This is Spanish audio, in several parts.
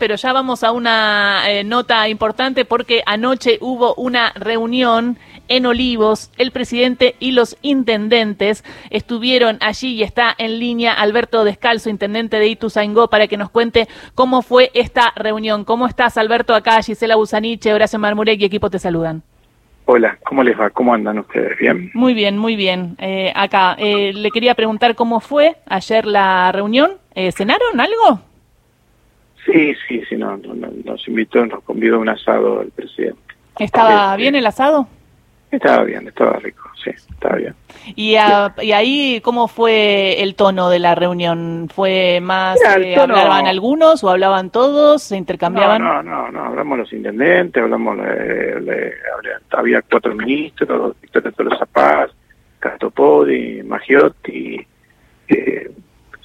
pero ya vamos a una eh, nota importante porque anoche hubo una reunión en Olivos. El presidente y los intendentes estuvieron allí y está en línea Alberto Descalzo, intendente de Ituzaingó, para que nos cuente cómo fue esta reunión. ¿Cómo estás, Alberto? Acá Gisela Busaniche, Horacio Marmurek y equipo te saludan. Hola, ¿cómo les va? ¿Cómo andan ustedes? ¿Bien? Muy bien, muy bien. Eh, acá, eh, le quería preguntar cómo fue ayer la reunión. Eh, ¿Cenaron algo? Sí, sí, sí, no, nos invitó, nos convidó a un asado el presidente. ¿Estaba este, bien el asado? Estaba bien, estaba rico, sí, estaba bien. ¿Y, ¿Y, ahí cómo fue el tono de la reunión? ¿Fue más, eh, hablaban algunos o hablaban todos, se intercambiaban? No, no, no, hablamos los intendentes, hablamos, había cuatro ministros, Victoria Tolosa Paz, Castopodi, Magiotti, eh,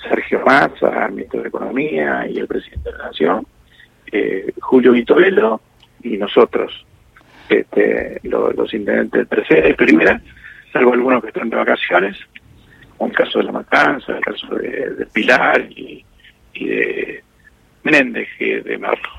Sergio Massa, ministro de Economía y el presidente de la Nación, eh, Julio Vitovelo y nosotros, este, los, intendentes de tercera y primera, salvo algunos que están de vacaciones, como el caso de La Matanza, el caso de, Pilar y, de Menéndez, de Merlo.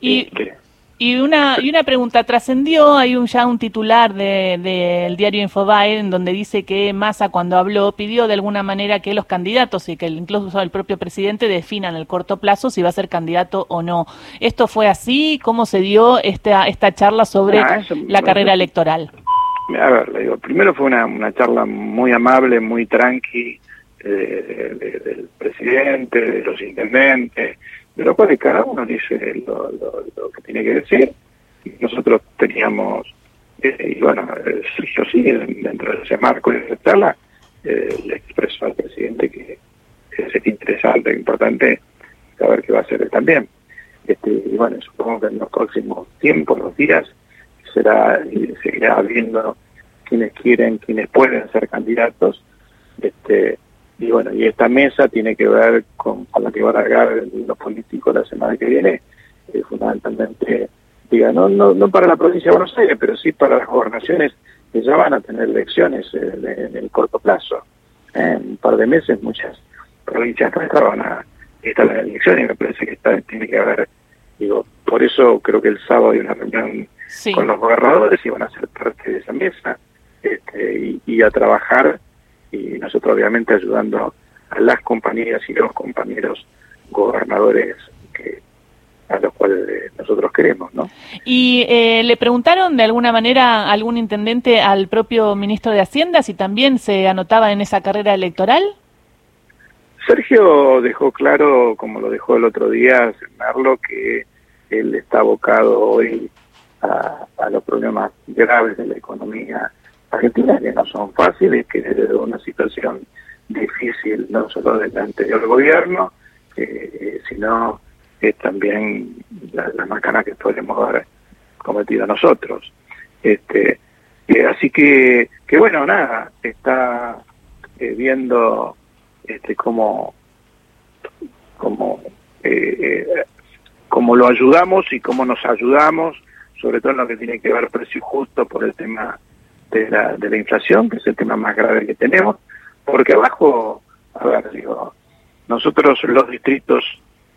Y, este, y una, y una pregunta, trascendió, hay un, ya un titular del de, diario Infobae en donde dice que Massa cuando habló pidió de alguna manera que los candidatos y que incluso el propio presidente definan el corto plazo si va a ser candidato o no. ¿Esto fue así? ¿Cómo se dio esta, esta charla sobre ah, la carrera electoral? A ver, le digo, primero fue una, una charla muy amable, muy tranqui eh, del presidente, de los intendentes, de lo cual cada uno dice lo, que tiene que decir. Nosotros teníamos, eh, y bueno, yo sí, dentro de ese marco de esa eh, le expreso al presidente que, es interesante, importante saber qué va a hacer él también. Este, y bueno, supongo que en los próximos tiempos, los días, será seguirá viendo quienes quieren, quienes pueden ser candidatos. Este, y bueno, y esta mesa tiene que ver con, la que va a largar los políticos la semana que viene, eh, fundamentalmente, diga, no, no, no para la provincia de Buenos Aires, pero sí para las gobernaciones que ya van a tener elecciones eh, en el corto plazo. En un par de meses muchas provincias nuestras van a estar en elecciones y me parece que está, tiene que haber, digo, por eso creo que el sábado hay una reunión con los gobernadores y van a ser parte de esa mesa este, y a trabajar y nosotros obviamente ayudando a las compañías y los compañeros gobernadores que a los cuales eh, nosotros queremos, ¿no? ¿Y eh, le preguntaron de alguna manera algún intendente al propio ministro de Hacienda si también se anotaba en esa carrera electoral? Sergio dejó claro, como lo dejó el otro día, Merlo, que él está abocado hoy a, a los problemas graves de la economía Argentina que no son fáciles, que desde una situación difícil no solo del anterior gobierno, eh, sino que también las la macanas que podemos haber cometido nosotros. Este, eh, así que, que bueno, nada, está eh, viendo este, cómo, cómo, cómo lo ayudamos y cómo nos ayudamos, sobre todo en lo que tiene que ver precio justo por el tema de la, de la inflación, que es el tema más grave que tenemos, porque abajo, a ver, digo, nosotros los distritos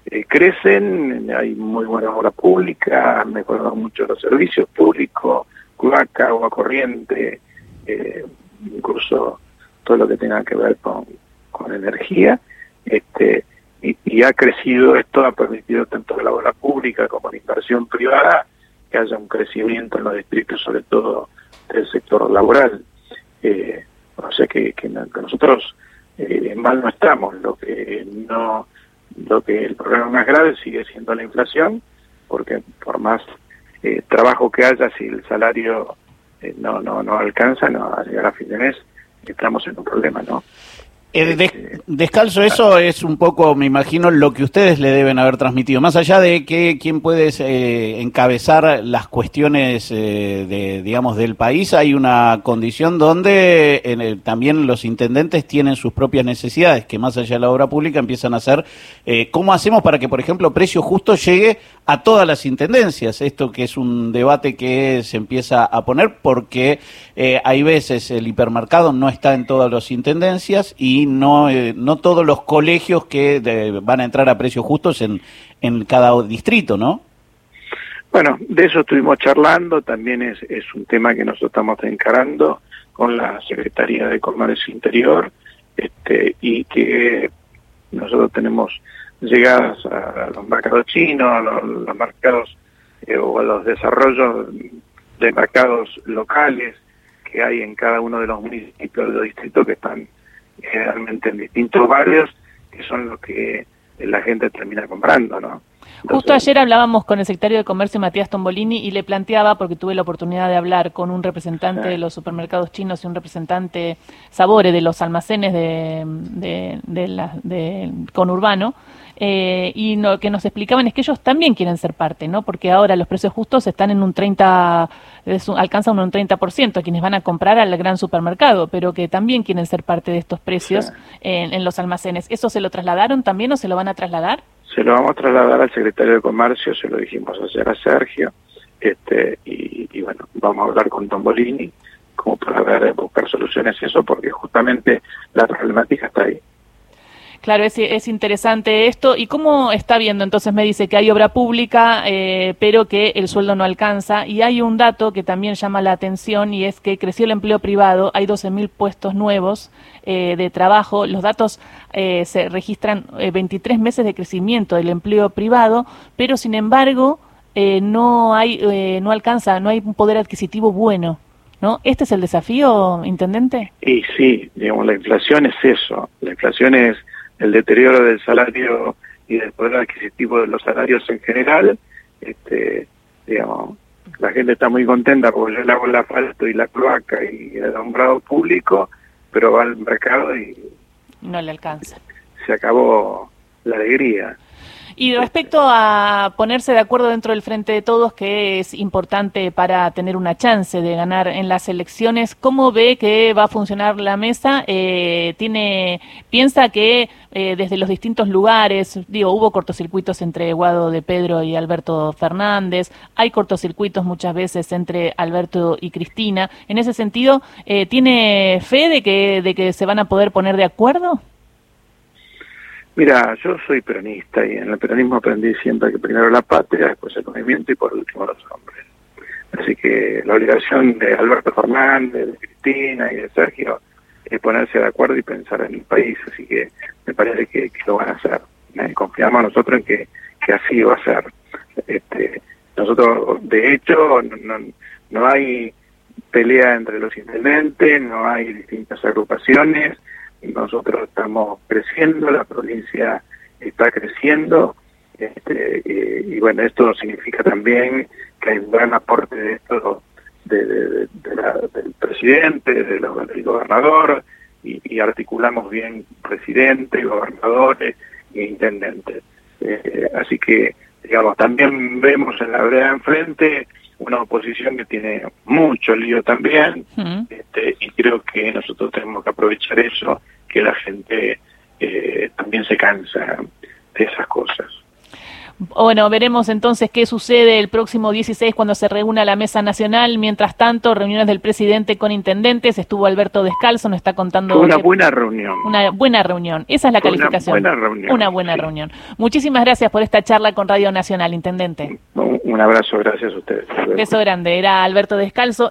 eh, crecen, hay muy buena obra pública, han mejorado mucho los servicios públicos, cloaca, agua corriente, eh, incluso todo lo que tenga que ver con, con energía, este, y, y, ha crecido, esto ha permitido tanto la obra pública como la inversión privada, que haya un crecimiento en los distritos, sobre todo del sector laboral. Eh, o sea que, que, nosotros eh, mal no estamos, lo que no lo que el problema más grave sigue siendo la inflación, porque por más eh, trabajo que haya, si el salario eh, no, no, no alcanza, no a llegar a fin de mes, estamos en un problema, ¿no? Eh, descalzo, eso es un poco, me imagino, lo que ustedes le deben haber transmitido. Más allá de que quién puede eh, encabezar las cuestiones eh, de, digamos, del país, hay una condición donde en también los intendentes tienen sus propias necesidades, que más allá de la obra pública empiezan a ser cómo hacemos para que, por ejemplo, precio justo llegue a todas las intendencias. Esto que es un debate que se empieza a poner porque hay veces el hipermercado no está en todas las intendencias y no, eh, no todos los colegios que van a entrar a precios justos en, en cada distrito, ¿no? Bueno, de eso estuvimos charlando, también es, es un tema que nosotros estamos encarando con la Secretaría de Comercio Interior, este, y que nosotros tenemos llegadas a los mercados chinos, a los, mercados eh, o a los desarrollos de mercados locales que hay en cada uno de los municipios de los distritos que están generalmente en distintos barrios, que son los que la gente termina comprando, ¿no? Justo ayer hablábamos con el secretario de Comercio Matías Tombolini y le planteaba, porque tuve la oportunidad de hablar con un representante de los supermercados chinos y un representante Sabore de los almacenes de, de, de, la, de conurbano, eh, y lo que nos explicaban es que ellos también quieren ser parte, ¿no? Porque ahora los precios justos están en un 30, alcanzan un 30% a quienes van a comprar al gran supermercado, pero que también quieren ser parte de estos precios en, en, los almacenes. ¿Eso se lo trasladaron también o se lo van a trasladar? Se lo vamos a trasladar al secretario de Comercio, se lo dijimos ayer a Sergio, este, y, y bueno, vamos a hablar con Tombolini como para ver, buscar soluciones y eso, porque justamente la problemática está ahí. Claro, es, es, interesante esto. ¿Y cómo está viendo? Entonces me dice que hay obra pública, eh, pero que el sueldo no alcanza. Y hay un dato que también llama la atención y es que creció el empleo privado. Hay 12.000 puestos nuevos eh, de trabajo. Los datos eh, se registran 23 meses de crecimiento del empleo privado, pero sin embargo no hay, no alcanza, no hay un poder adquisitivo bueno. ¿No? ¿Este es el desafío, intendente? Y sí, digamos, la inflación es eso. La inflación es el deterioro del salario y del poder adquisitivo de los salarios en general, este, digamos, la gente está muy contenta porque yo le hago el asfalto y la cloaca y el alumbrado público, pero va al mercado y no le alcanza. Se acabó la alegría. Y respecto a ponerse de acuerdo dentro del Frente de Todos, que es importante para tener una chance de ganar en las elecciones, ¿cómo ve que va a funcionar la mesa? Eh, tiene ¿Piensa que eh, desde los distintos lugares, digo, hubo cortocircuitos entre Guado de Pedro y Alberto Fernández, hay cortocircuitos muchas veces entre Alberto y Cristina. En ese sentido, eh, ¿tiene fe de que, de que se van a poder poner de acuerdo? Mira, yo soy peronista y en el peronismo aprendí siempre que primero la patria, después el movimiento y por último los hombres. Así que la obligación de Alberto Fernández, de Cristina y de Sergio es ponerse de acuerdo y pensar en el país. Así que me parece que, lo van a hacer. ¿eh? Confiamos nosotros en que, que así va a ser. Este, nosotros, de hecho, no, no hay pelea entre los intendentes, no hay distintas agrupaciones nosotros estamos creciendo, la provincia está creciendo, este, y, bueno, esto significa también que hay un gran aporte de esto del presidente, del gobernador, y, articulamos bien presidente, gobernadores e intendentes. Eh, así que, digamos, también vemos en la vereda enfrente una oposición que tiene mucho lío también, y creo que nosotros tenemos que aprovechar eso, que la gente eh, también se cansa de esas cosas. Bueno, veremos entonces qué sucede el próximo 16 cuando se reúna la mesa nacional. Mientras tanto, reuniones del presidente con intendentes. Estuvo Alberto Descalzo, nos está contando. una buena reunión. Una buena reunión. Esa es la calificación. Una buena reunión. Una buena reunión. Muchísimas gracias por esta charla con Radio Nacional, intendente. Un abrazo, gracias a ustedes. Beso grande. Era Alberto Descalzo.